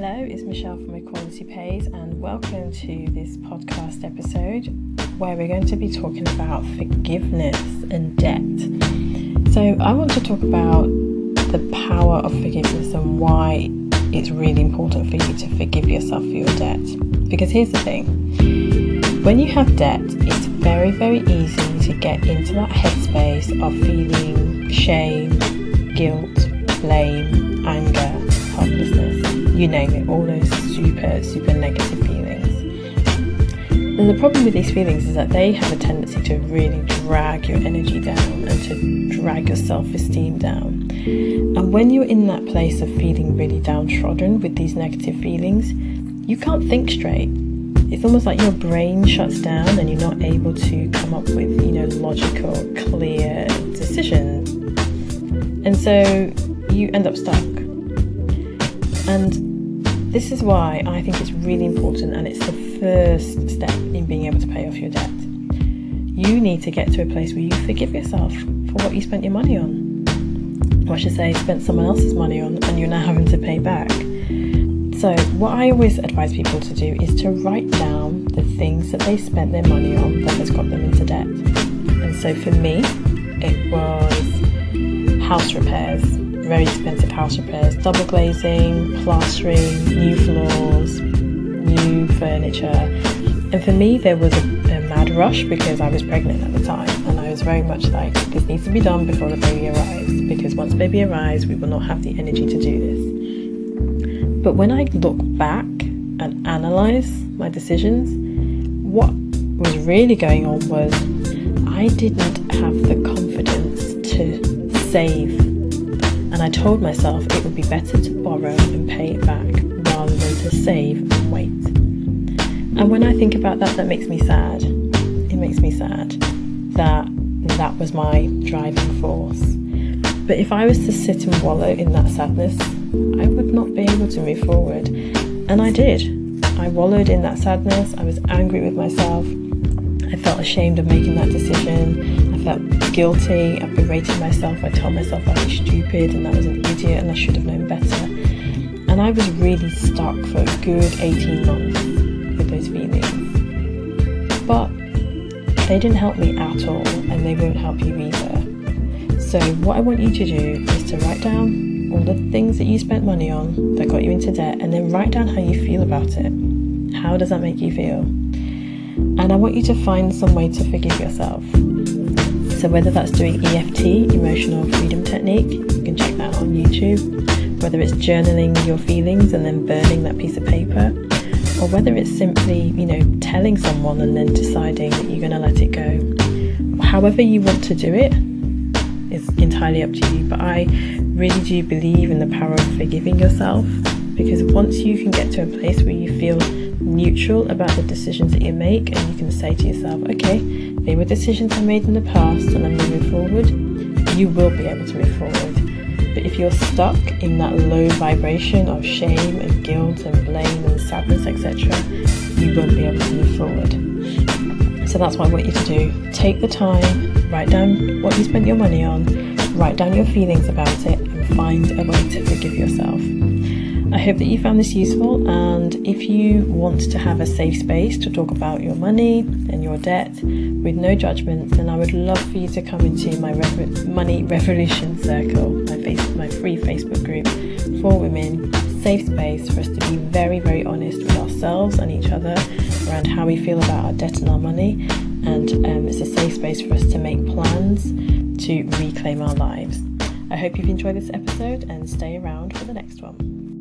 Hello, it's Michelle from Equality Pays, and welcome to this podcast episode where we're going to be talking about forgiveness and debt. So, I want to talk about the power of forgiveness and why it's really important for you to forgive yourself for your debt. Because here's the thing when you have debt, it's very, very easy to get into that headspace of feeling shame, guilt, blame, anger, helplessness you name it, all those super, super negative feelings. And the problem with these feelings is that they have a tendency to really drag your energy down and to drag your self esteem down. And when you're in that place of feeling really downtrodden with these negative feelings, you can't think straight. It's almost like your brain shuts down and you're not able to come up with, you know, logical, clear decisions. And so you end up stuck. And this is why I think it's really important and it's the first step in being able to pay off your debt. You need to get to a place where you forgive yourself for what you spent your money on. Or I should say, spent someone else's money on and you're now having to pay back. So, what I always advise people to do is to write down the things that they spent their money on that has got them into debt. And so for me, it was house repairs very expensive house repairs, double glazing, plastering, new floors, new furniture. And for me, there was a, a, mad rush because I was pregnant at the time, and I was very much like, this needs to be done before the baby arrives, because once baby arrives, we will not have the energy to do this. But when I look back and analyze my decisions, what was really going on was I didn't have the confidence to save and I told myself it would be better to borrow and pay it back rather than to save and wait. And when I think about that, that makes me sad. It makes me sad that that was my driving force. But if I was to sit and wallow in that sadness, I would not be able to move forward. And I did. I wallowed in that sadness. I was angry with myself. I felt ashamed of making that decision. I felt guilty. I berated myself. I told myself I was stupid and I was an idiot and I should have known better. And I was really stuck for a good 18 months with those feelings. But they didn't help me at all and they won't help you either. So, what I want you to do is to write down all the things that you spent money on that got you into debt and then write down how you feel about it. How does that make you feel? And I want you to find some way to forgive yourself. So, whether that's doing EFT, Emotional Freedom Technique, you can check that on YouTube, whether it's journaling your feelings and then burning that piece of paper, or whether it's simply, you know, telling someone and then deciding that you're going to let it go. However, you want to do it is entirely up to you, but I really do believe in the power of forgiving yourself because once you can get to a place where you feel neutral about the decisions that you make and you can say to yourself, okay, they were decisions I made in the past and I'm moving forward, you will be able to move forward. But if you're stuck in that low vibration of shame and guilt and blame and sadness, etc., you won't be able to move forward. So that's what I want you to do. Take the time, write down what you spent your money on, write down your feelings about it, and find a way to forgive yourself. I hope that you found this useful, and if you want to have a safe space to talk about your money and your debt with no judgment, then I would love for you to come into my Money Revolution Circle, my, face- my free Facebook group for women. Safe space for us to be very, very honest with ourselves and each other around how we feel about our debt and our money, and um, it's a safe space for us to make plans to reclaim our lives. I hope you've enjoyed this episode and stay around for the next one.